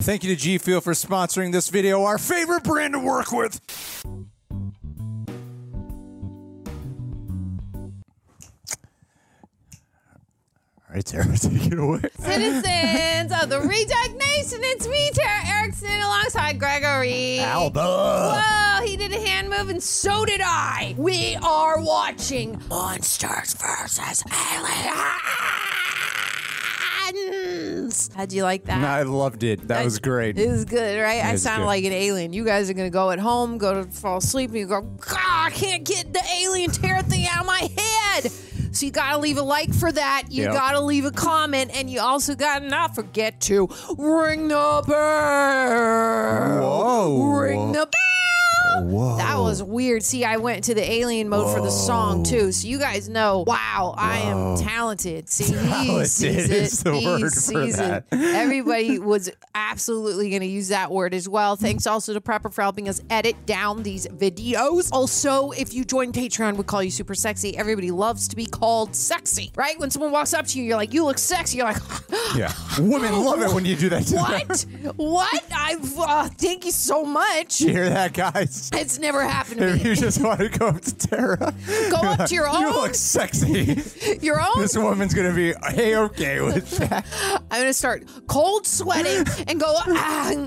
Thank you to G Fuel for sponsoring this video, our favorite brand to work with. All right, Tara, take it away. Citizens of the Reject Nation, it's me, Tara Erickson, alongside Gregory. Alba. Whoa, he did a hand move, and so did I. We are watching Monsters versus Aliens. How'd you like that? I loved it. That was great. It was good, right? I was sounded good. like an alien. You guys are gonna go at home, go to fall asleep, and you go, God, I can't get the alien terror thing out of my head. So you gotta leave a like for that. You Yep. gotta leave a comment, and you also gotta not forget to ring the bell. Whoa. Ring the bell. Whoa. That was weird. See, I went to the alien mode for the song too, so you guys know. Wow, I am talented. See, he sees it. is the he word for sees that. it. Everybody was absolutely going to use that word as well. Thanks also to Prepper for helping us edit down these videos. Also, if you join Patreon, we call you super sexy. Everybody loves to be called sexy, right? When someone walks up to you, you're like, "You look sexy." You're like, Yeah. Women love it when you do that to them. "What? what? I uh, thank you so much." You hear that, guys? It's never happened to If me. you just want to go up to Tara, Go up to your own. you own, look sexy. your own. this woman's gonna be hey okay with that. I'm gonna start cold sweating and go. Ah,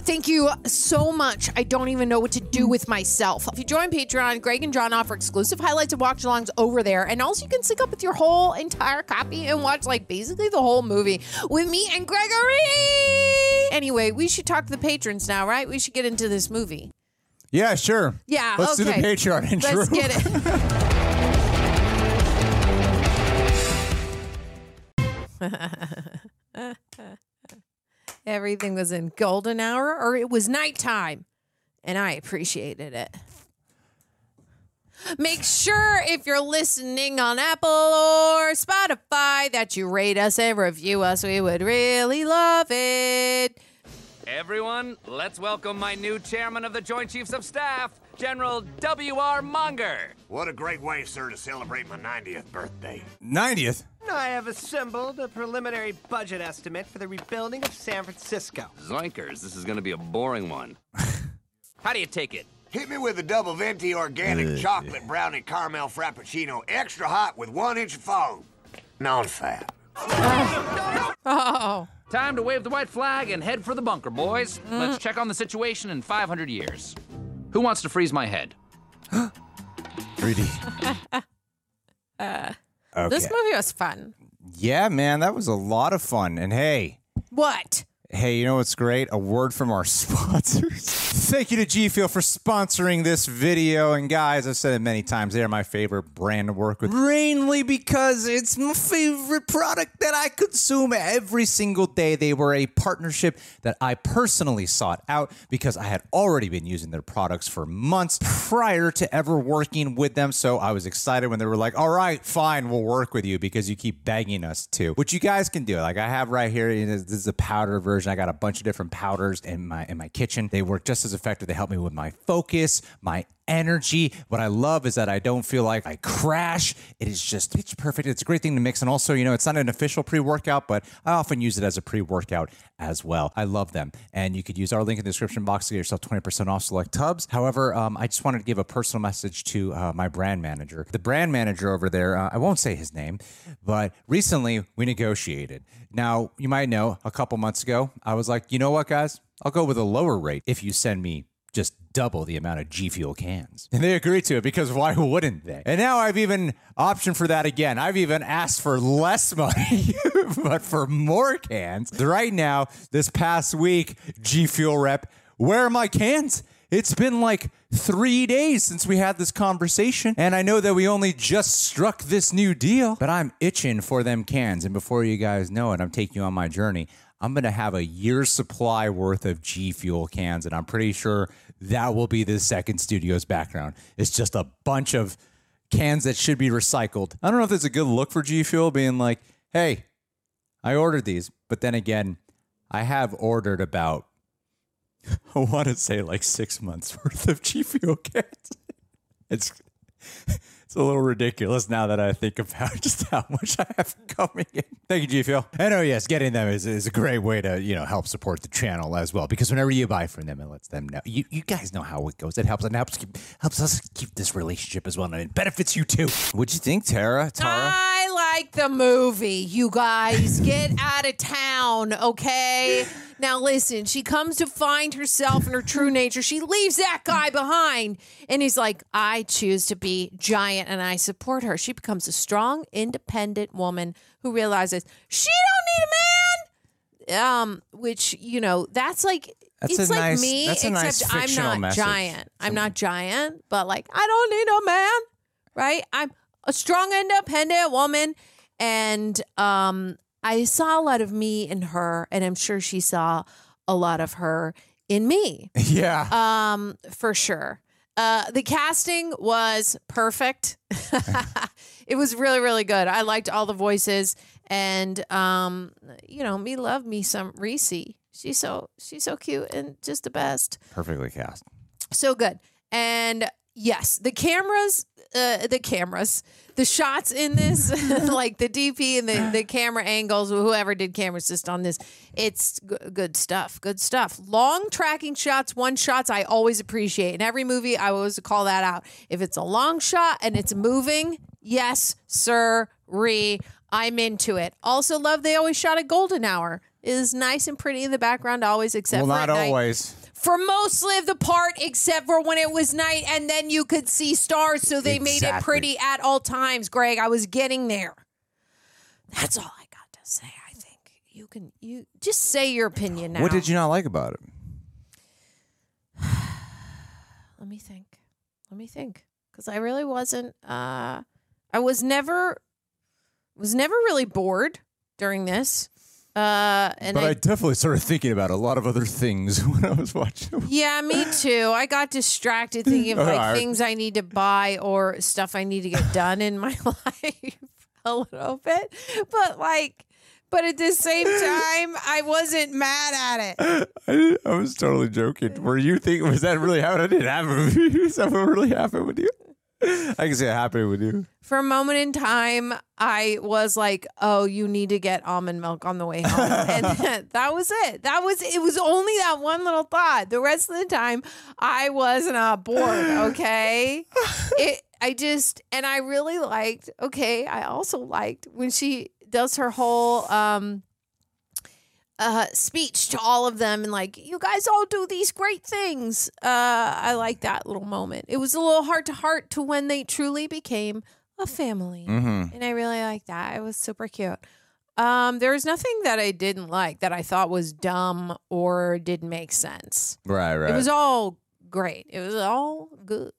thank you so much. I don't even know what to do with myself. If you join Patreon, Greg and John offer exclusive highlights and watch alongs over there, and also you can sync up with your whole entire copy and watch like basically the whole movie with me and Gregory. Anyway, we should talk to the patrons now, right? We should get into this movie. Yeah, sure. Yeah, Let's do the okay. Patreon intro. Let's get it. Everything was in golden hour or it was nighttime. And I appreciated it. Make sure if you're listening on Apple or Spotify that you rate us and review us. We would really love it. Everyone, let's welcome my new chairman of the Joint Chiefs of Staff, General W.R. Monger. What a great way, sir, to celebrate my 90th birthday. 90th. I have assembled a preliminary budget estimate for the rebuilding of San Francisco. Zoinkers, this is going to be a boring one. How do you take it? Hit me with a double venti organic chocolate brownie caramel frappuccino, extra hot with one inch of foam. Non-fat. Oh. Time to wave the white flag and head for the bunker, boys. Let's check on the situation in 500 years. Who wants to freeze my head? 3D. Uh, okay. This movie was fun. Yeah, man, that was a lot of fun. And hey, What? Hey, you know what's great? A word from our sponsors. Thank you to G Fuel for sponsoring this video. And guys, I've said it many times, they are my favorite brand to work with. Mainly because it's my favorite product that I consume every single day. They were a partnership that I personally sought out because I had already been using their products for months prior to ever working with them. So I was excited when they were like, all right, fine, we'll work with you because you keep begging us to. Which you guys can do. Like I have right here, this is a powder version. I got a bunch of different powders in my in my kitchen. They work just as effective. They help me with my focus, my energy. What I love is that I don't feel like I crash. It is just pitch perfect. It's a great thing to mix. And also, you know, it's not an official pre workout, but I often use it as a pre workout as well. I love them. And you could use our link in the description box to get yourself 20% off select tubs. However, um, I just wanted to give a personal message to uh, my brand manager. The brand manager over there, uh, I won't say his name, but recently we negotiated. Now, you might know a couple months ago, I was like, you know what, guys? I'll go with a lower rate if you send me just double the amount of G Fuel cans. And they agreed to it because why wouldn't they? And now I've even optioned for that again. I've even asked for less money, but for more cans. Right now, this past week, G Fuel rep, where are my cans? It's been like three days since we had this conversation, and I know that we only just struck this new deal, but I'm itching for them cans. And before you guys know it, I'm taking you on my journey. I'm going to have a year's supply worth of G Fuel cans, and I'm pretty sure that will be the second studio's background. It's just a bunch of cans that should be recycled. I don't know if it's a good look for G Fuel being like, hey, I ordered these, but then again, I have ordered about, I want to say like six months worth of G Fuel cans. It's it's a little ridiculous now that I think about just how much I have coming in. Thank you, G Fuel. And oh yes, getting them is, is a great way to you know help support the channel as well because whenever you buy from them, it lets them know. You, you guys know how it goes. It helps and helps keep, helps us keep this relationship as well, and it benefits you too. What'd you think, Tara? Tara? I like the movie. You guys get out of town, okay? Now listen, she comes to find herself and her true nature. She leaves that guy behind and he's like, "I choose to be giant and I support her." She becomes a strong, independent woman who realizes she don't need a man. Um which, you know, that's like That's it's a like nice- me that's a nice except I'm not message. giant. I'm not giant, but like I don't need a man, right? I'm a strong, independent woman, and um, I saw a lot of me in her, and I'm sure she saw a lot of her in me, yeah. um, for sure. Uh, the casting was perfect. it was really, really good. I liked all the voices, and um, you know, me love me some Reese. She's so she's so cute and just the best Perfectly cast. so good and yes the cameras uh, the cameras the shots in this like the dp and the, the camera angles whoever did camera assist on this it's g- good stuff good stuff. Long tracking shots one shots i always appreciate. In every movie i always call that out. If it's a long shot and it's moving yes sir re i'm into it. Also love they always shot a golden hour. It is nice and pretty in the background always except well, not at night. always. For mostly of the part, except for when it was night, and then you could see stars, so they made it pretty at all times. Greg, I was getting there. That's all I got to say. I think you can you just say your opinion now. What did you not like about it? Let me think. Let me think, because I really wasn't. uh I was never was never really bored during this. Uh, and but I I definitely started thinking about a lot of other things when I was watching. Yeah, me too. I got distracted thinking of like things I need to buy or stuff I need to get done in my life a little bit. But like, but at the same time, I wasn't mad at it. I, I was totally joking. Were you thinking, was that really happening? I didn't happen. Is that what really happened with you? I can see it happening with you. For a moment in time, I was like, "Oh, you need to get almond milk on the way home," and that was it. That was it. Was only that one little thought. The rest of the time, I was not bored. Okay, it. I just and I really liked. Okay, I also liked when she does her whole um uh speech to all of them and like you guys all do these great things. Uh I like that little moment. It was a little heart to heart to when they truly became a family. Mm-hmm. And I really like that. It was super cute. Um there was nothing that I didn't like that I thought was dumb or didn't make sense. Right, right. It was all great. It was all good.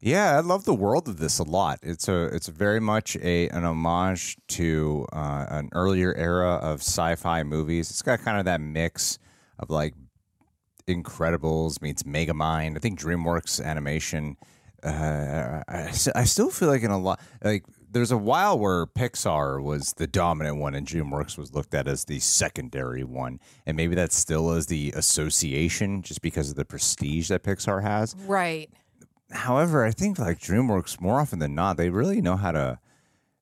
Yeah, I love the world of this a lot. It's a it's very much a an homage to uh, an earlier era of sci-fi movies. It's got kind of that mix of like Incredibles meets Megamind. I think DreamWorks animation. Uh, I, I still feel like in a lot like there's a while where Pixar was the dominant one and DreamWorks was looked at as the secondary one, and maybe that still is the association just because of the prestige that Pixar has Right. However, I think like DreamWorks more often than not, they really know how to.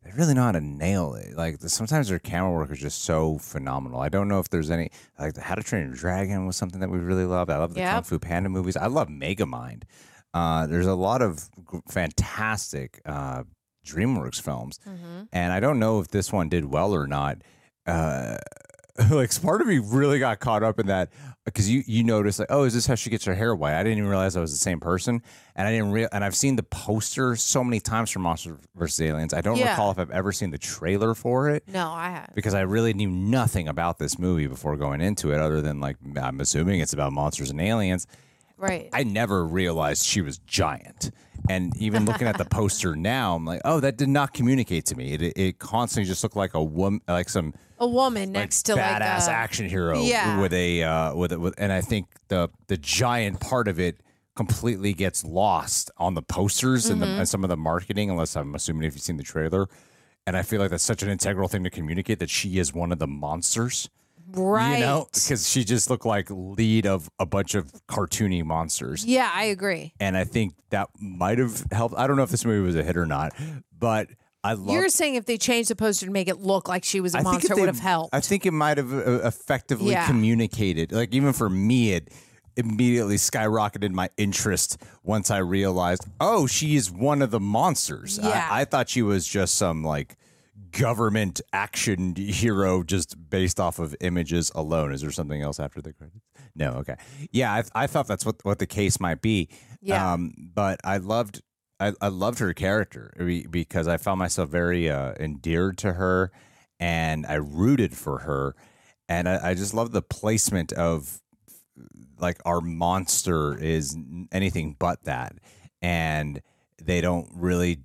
They really know how to nail it. Like the, sometimes their camera work is just so phenomenal. I don't know if there's any like the How to Train Your Dragon was something that we really loved. I love the Yep. Kung Fu Panda movies. I love Megamind. Uh, there's a lot of fantastic uh, DreamWorks films, and I don't know if this one did well or not. Uh, like part of me really got caught up in that because you you notice like oh is this how she gets her hair white? I didn't even realize I was the same person, and I didn't real and I've seen the poster so many times for Monster vs Aliens. I don't Yeah. recall if I've ever seen the trailer for it No, I have. because I really knew nothing about this movie before going into it, other than like I'm assuming it's about monsters and aliens. Right. I never realized she was giant. And even looking at the poster now, I'm like, oh, that did not communicate to me. It, it constantly just looked like a woman, like some a woman like next to badass like a, action hero yeah. with a uh, with a, with, and I think the the giant part of it completely gets lost on the posters and, the, Mm-hmm. and some of the marketing, unless I'm assuming if you've seen the trailer. And I feel like that's such an integral thing to communicate that she is one of the monsters. Right. You know, because she just looked like lead of a bunch of cartoony monsters. yeah, I agree. And I think that might have helped. I don't know if this movie was a hit or not, but I love. You're saying if they changed the poster to make it look like she was a I monster, it would have helped. I think it might have uh, effectively Yeah. communicated. Like even for me, it immediately skyrocketed my interest once I realized, oh, she is one of the monsters. Yeah. I, I thought she was just some like government action hero just based off of images alone. Is there something else after the credits? No. Okay. Yeah, I, I thought that's what what the case might be. Yeah. Um, but I loved. I, I loved her character because I found myself very uh, endeared to her and I rooted for her. And I, I just love the placement of like our monster is anything but that. And they don't really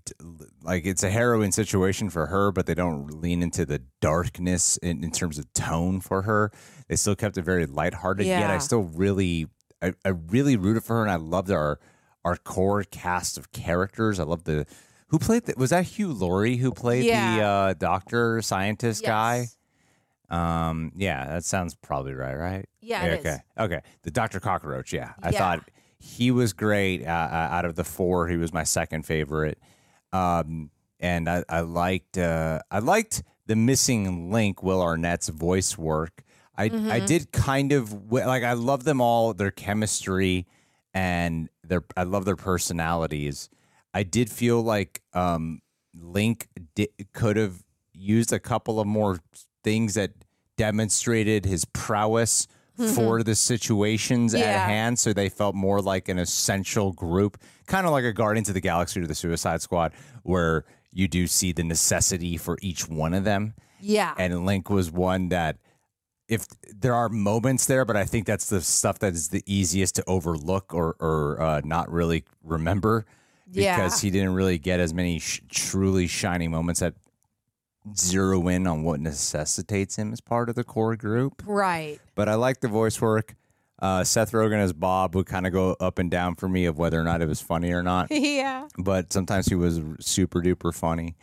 like it's a harrowing situation for her, but they don't lean into the darkness in, in terms of tone for her. They still kept it very lighthearted, yet I still really, I, I really rooted for her, and I loved our our core cast of characters. I love the who played the, was that Hugh Laurie who played the uh, doctor scientist guy. Um, yeah, that sounds probably right, right? Yeah, okay, okay. The Doctor Cockroach. Yeah, I Yeah. thought he was great. Uh, uh, out of the four, he was my second favorite. Um, and I, I liked, uh, I liked the missing link, Will Arnett's voice work. I, I Mm-hmm. did kind of like. I love them all, their chemistry, and their. I love their personalities. I did feel like um, Link di- could have used a couple of more things that demonstrated his prowess for the situations at Mm-hmm. Hand, so they felt more like an essential group, kind of like a Guardians of the Galaxy or the Suicide Squad, where you do see the necessity for each one of them. yeah. And Link was one that. If there are moments there, but I think that's the stuff that is the easiest to overlook or, or uh, not really remember Yeah. because he didn't really get as many sh- truly shining moments that zero in on what necessitates him as part of the core group. right. But I like the voice work. Uh, Seth Rogen as Bob would kind of go up and down for me of whether or not it was funny or not. yeah. but sometimes he was super duper funny.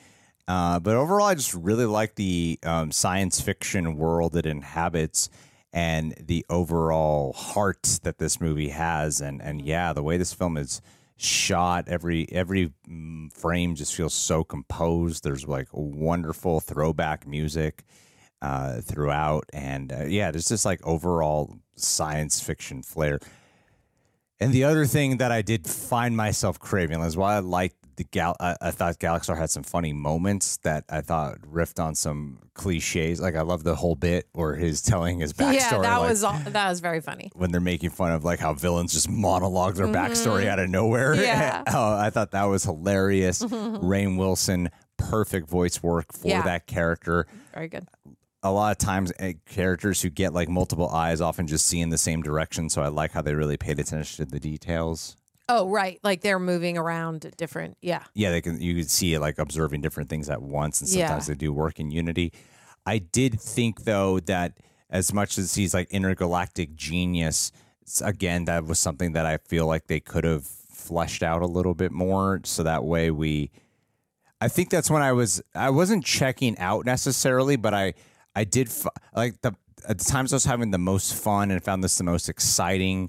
Uh, but overall, I just really like the um, science fiction world it inhabits and the overall heart that this movie has. And and yeah, the way this film is shot, every every mm, frame just feels so composed. There's like wonderful throwback music uh, throughout, and uh, yeah, there's just like overall science fiction flair. And the other thing that I did find myself craving is why I liked the gal. I, I thought Gallaxhar had some funny moments that I thought riffed on some cliches. Like I love the whole bit where he's telling his backstory. yeah, that like, was all, that was very funny. when they're making fun of like how villains just monologue their backstory out of nowhere. Mm-hmm. Yeah. oh, I thought that was hilarious. Rainn Wilson, perfect voice work for Yeah. that character Very good. a lot of times eh, characters who get like multiple eyes often just see in the same direction. So I like how they really paid attention to the details. Oh, right. Like they're moving around different. Yeah. Yeah, they can you can see it like observing different things at once, and Yeah. sometimes they do work in unity. I did think though that as much as he's like intergalactic genius, again that was something that I feel like they could have fleshed out a little bit more, so that way we. I think that's when I was I wasn't checking out necessarily, but I I did f- like the at the times I was having the most fun and found this the most exciting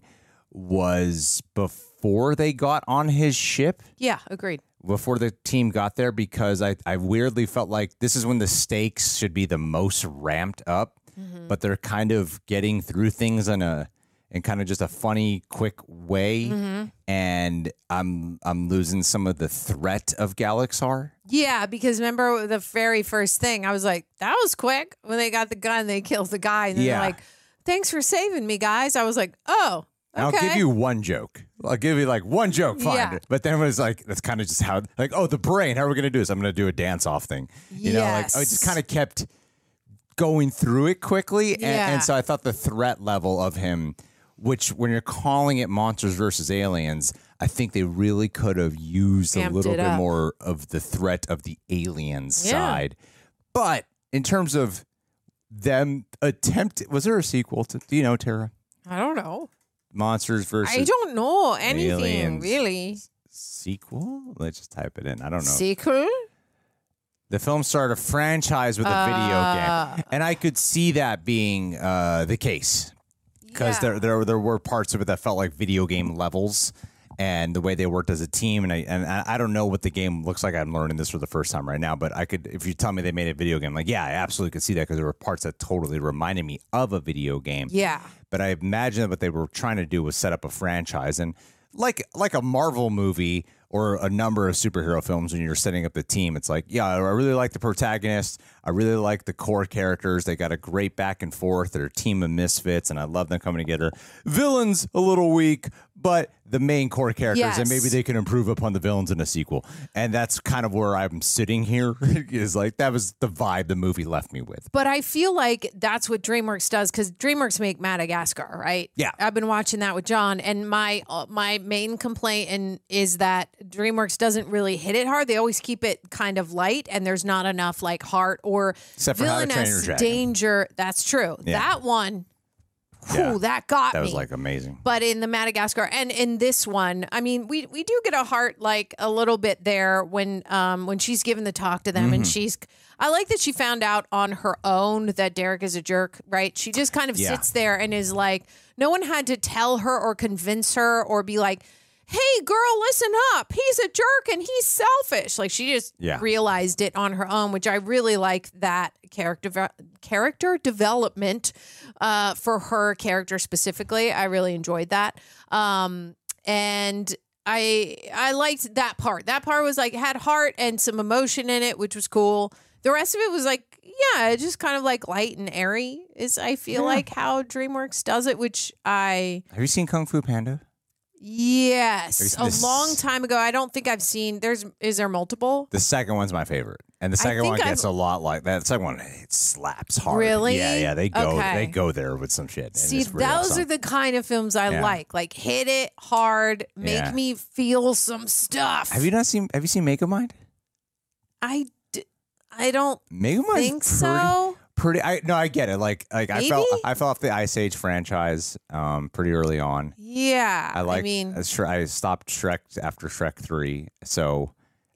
was before they got on his ship, Yeah, agreed. before the team got there, because I, I weirdly felt like this is when the stakes should be the most ramped up, mm-hmm. but they're kind of getting through things in a in kind of just a funny, quick way, mm-hmm. and I'm I'm losing some of the threat of Gallaxhar. Yeah, because remember the very first thing, I was like, that was quick when they got the gun, they killed the guy, and Yeah. they're like, thanks for saving me, guys. I was like, oh, okay. I'll give you one joke. I'll give you like one joke, fine. Yeah. But then it was like that's kind of just how like oh the brain. How are we gonna do this? I'm gonna do a dance off thing. You know, like I just kind of kept going through it quickly, and, Yeah. and so I thought the threat level of him, which when you're calling it monsters versus aliens. I think they really could have used a little bit up. more of the threat of the aliens Yeah. side. But in terms of them attempt, was there a sequel to? Do you know Tara? I don't know. Monsters versus I don't know anything aliens. really. sequel? Let's just type it in. I don't know. Sequel? the film started a franchise with a Uh. video game, and I could see that being uh, the case because Yeah. there, there there were parts of it that felt like video game levels. And the way they worked as a team, and I and I don't know what the game looks like. I'm learning this for the first time right now, but I could, if you tell me they made a video game, like yeah, I absolutely could see that because there were parts that totally reminded me of a video game. Yeah. but I imagine that what they were trying to do was set up a franchise and like like a Marvel movie or a number of superhero films when you're setting up the team it's like yeah I really like the protagonist I really like the core characters they got a great back and forth they're a team of misfits and I love them coming together villains a little weak but the main core characters and maybe they can improve upon the villains in a sequel and that's kind of where I'm sitting here is like that was the vibe the movie left me with But I feel like that's what DreamWorks does because DreamWorks make Madagascar, right? Yeah. I've been watching that with John, and my uh, my main complaint and is that DreamWorks doesn't really hit it hard. They always keep it kind of light, and there's not enough like heart or Except for How to Train Your villainous danger. That's true. Yeah. That one, Yeah. that got that me. was like amazing But in the Madagascar and in this one, I mean, we we do get a heart like a little bit there when um when she's given the talk to them Mm-hmm. and she's I like that she found out on her own that Derek is a jerk, right? She just kind of Yeah. sits there and is like no one had to tell her or convince her or be like Hey girl, listen up. He's a jerk and he's selfish. Like she just Yeah. realized it on her own, which I really like that character character development uh, for her character specifically. I really enjoyed that, um, and I I liked that part. That part was like had heart and some emotion in it, which was cool. The rest of it was like yeah, just kind of like light and airy. Is I feel like how DreamWorks does it, which I have you seen Kung Fu Panda yes a this- long time ago. I don't think I've seen. There's is there multiple? The second one's my favorite, and the second one gets I've- a lot like that. The second one it slaps hard. Really? Yeah, yeah. They go, Okay. they go there with some shit. See, those awesome. are the kind of films I Yeah. like. Like hit it hard, make Yeah. me feel some stuff. Have you not seen? Have you seen Megamind? I, d- I don't Megamind think so. Pretty. I no, I get it. Like, like I fell, I fell off the Ice Age franchise, um, pretty early on. Yeah, I like. I mean, uh, I stopped Shrek after Shrek three, so.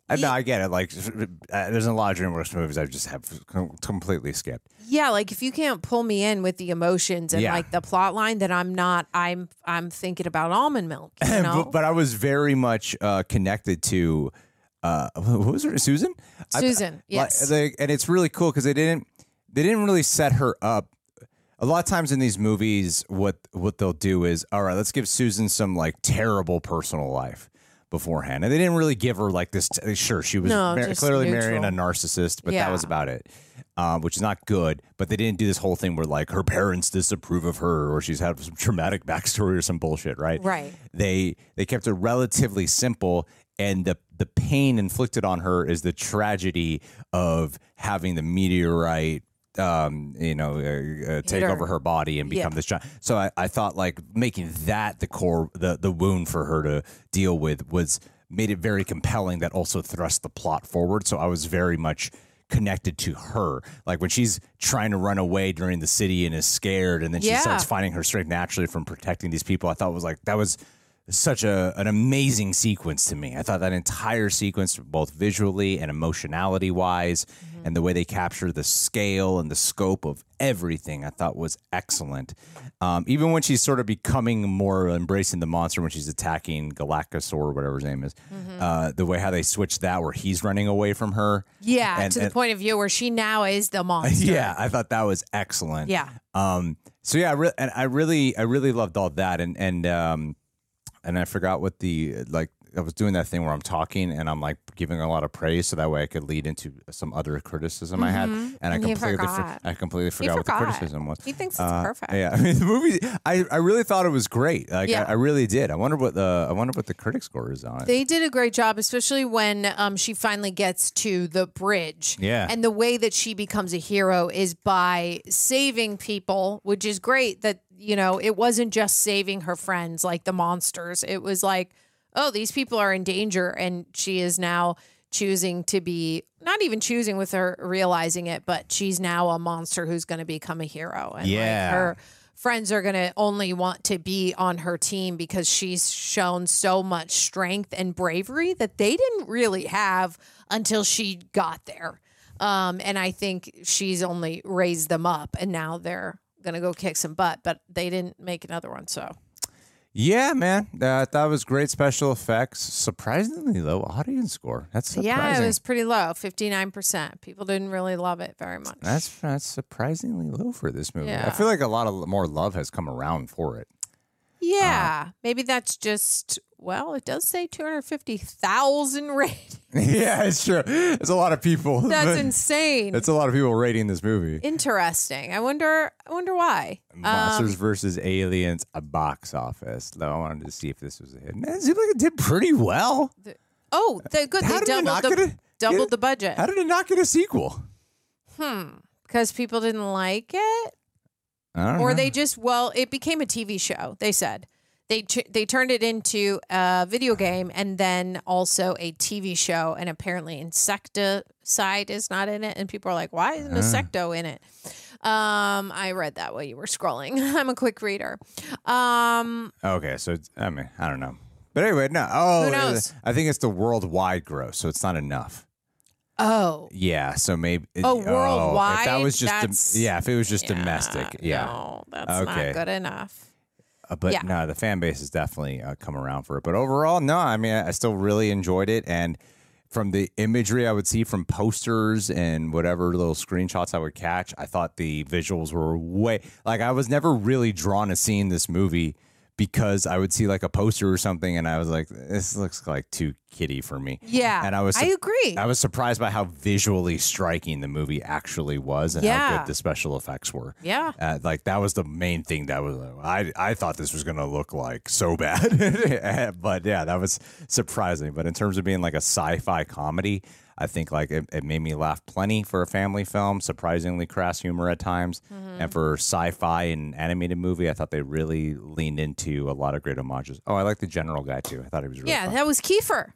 I no, I get it. Like, uh, there's a lot of DreamWorks movies I just have com- completely skipped. yeah, like if you can't pull me in with the emotions and Yeah. like the plot line, then I'm not. I'm I'm thinking about almond milk. You know, but, but I was very much uh, connected to uh, what was her Susan? I- Susan, like, yes. they- and it's really cool because they didn't they didn't really set her up. A lot of times in these movies, what what they'll do is, all right, let's give Susan some like terrible personal life beforehand, and they didn't really give her like this. T- sure, she was No, mar- just clearly marrying a narcissist, but that Yeah. was about it. Um, which is not good, but they didn't do this whole thing where like her parents disapprove of her or she's had some traumatic backstory or some bullshit, right? Right. They they kept it relatively simple, and the the pain inflicted on her is the tragedy of having the meteorite. Um, you know, uh, uh, take her. over her body and become Yeah. this giant. So I, I thought like making that the core, the the wound for her to deal with was made it very compelling. That also thrust the plot forward. So I was very much connected to her. Like when she's trying to run away during the city and is scared, and then she Yeah. starts finding her strength naturally from protecting these people. I thought was like that was such a an amazing sequence to me. I thought that entire sequence, both visually and emotionality wise, and the way they capture the scale and the scope of everything, I thought was excellent. Um, even when she's sort of becoming more embracing the monster when she's attacking Galactus or whatever his name is, uh, the way how they switched that, where he's running away from her. Yeah, And- to the and- point of view where she now is the monster. Yeah, I thought that was excellent. Yeah. Um. So yeah, I re- and I really, I really loved all that, and and um, and I forgot what the like. I was doing that thing where I'm talking and I'm like giving a lot of praise, so that way I could lead into some other criticism I had, and I And he completely, for- forgot. I completely forgot what the criticism was. He thinks it's Uh, perfect. Yeah, I mean the movie. I, I really thought it was great. Like Yeah. I, I really did. I wonder what the I wonder what the critic score is on it. They did a great job, especially when um, she finally gets to the bridge. Yeah. And the way that she becomes a hero is by saving people, which is great that, you know, it wasn't just saving her friends like the monsters. It was like, oh, these people are in danger. And she is now choosing to be, not even choosing with her realizing it, but she's now a monster who's going to become a hero. And Yeah. like her friends are going to only want to be on her team because she's shown so much strength and bravery that they didn't really have until she got there. Um, and I think she's only raised them up and now they're going to go kick some butt, but they didn't make another one. So yeah, man, uh, that that was great special effects. Surprisingly low audience score. That's surprising. yeah, it was pretty low 59%. People didn't really love it very much. That's that's surprisingly low for this movie. I feel like a lot of more love has come around for it. Yeah, maybe that's just, well, it does say 250,000 ratings. yeah, it's true. It's a lot of people. That's insane. It's a lot of people rating this movie. Interesting. I wonder. I wonder why. Monsters versus Aliens, a box office. Though I wanted to see if this was a hit. It seemed like it did pretty well. Oh, they good. How They doubled the a- doubled the budget How did it not get a sequel? Hmm. Because people didn't like it, or know. they just well, it became a TV show. They said they ch- they turned it into a video game and then also a TV show. And apparently, insecticide is not in it, and people are like, "Why isn't insecto in it?" Um, I read that while you were scrolling. I'm a quick reader. Um, Okay, so it's, I mean, I don't know. But anyway, no. Oh, Who knows? I think it's the worldwide gross, so it's not enough. Oh, Yeah, so maybe. Oh, if that was just, dom- yeah, if it was just domestic, yeah. no, that's Okay. not good enough. Uh, but Yeah. no, the fan base has definitely uh, come around for it. But overall, no, I mean, I, I still really enjoyed it. And from the imagery I would see from posters and whatever little screenshots I would catch, I thought the visuals were way like I was never really drawn to seeing this movie because I would see like a poster or something and I was like, this looks like too kiddie for me. Yeah, And I was I agree. I was surprised by how visually striking the movie actually was and how good the special effects were. Yeah. Uh, like that was the main thing that was I I thought this was gonna look like so bad, but yeah, that was surprising. But in terms of being like a sci-fi comedy, I think like it, it made me laugh plenty for a family film. Surprisingly crass humor at times, Mm-hmm. and for sci-fi and animated movie, I thought they really leaned into a lot of great homages. Oh, I like the general guy too. I thought he was really yeah, fun. that was Kiefer.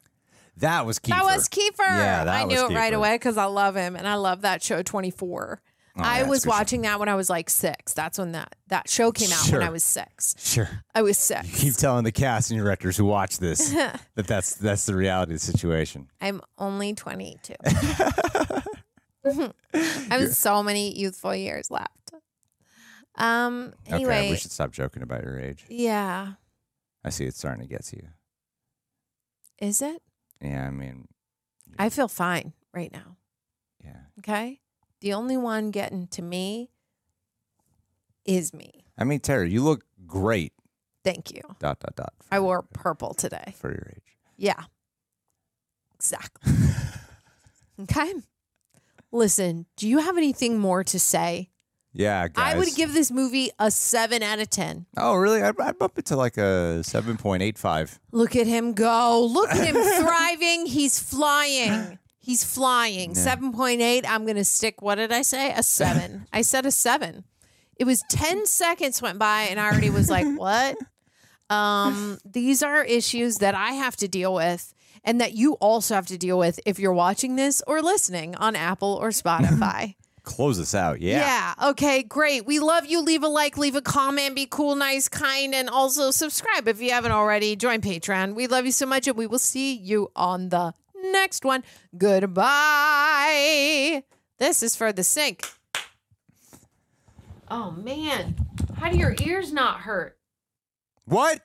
that was Kiefer. That was Kiefer. Yeah, that I knew it right away because I love him and I love that show 24. I Oh, it's was a good show. watching that when I was like six. That's when that, that show came out when I was six. Sure. I was six. Keep telling the cast and directors who watch this that that's that's the reality of the situation. I'm only 22. I have so many youthful years left. Um. Anyway, okay, we should stop joking about your age. yeah. I see it's starting to get to you. Is it? Yeah, I mean, I feel fine right now. yeah. Okay. The only one getting to me is me. I mean, Terry, you look great. Thank you. Dot dot dot. I wore purple today. for your age. Yeah. Exactly. okay. Listen, do you have anything more to say? Yeah, guys. I would give this movie a 7 out of 10. Oh, really? I'd, I'd bump it to like a seven point eight five. Look at him go. Look at him thriving. He's flying. He's flying. Yeah. 7.8. I'm going to stick, what did I say? A seven. I said a seven. It was 10 seconds went by and I already was like, what? Um, these are issues that I have to deal with and that you also have to deal with if you're watching this or listening on Apple or Spotify. Close this out. Yeah. Yeah. Okay. Great. We love you. Leave a like, leave a comment, be cool, nice, kind, and also subscribe if you haven't already. Join Patreon. We love you so much, and we will see you on the next one. Goodbye. This is for the sink. Oh, man. How do your ears not hurt? What?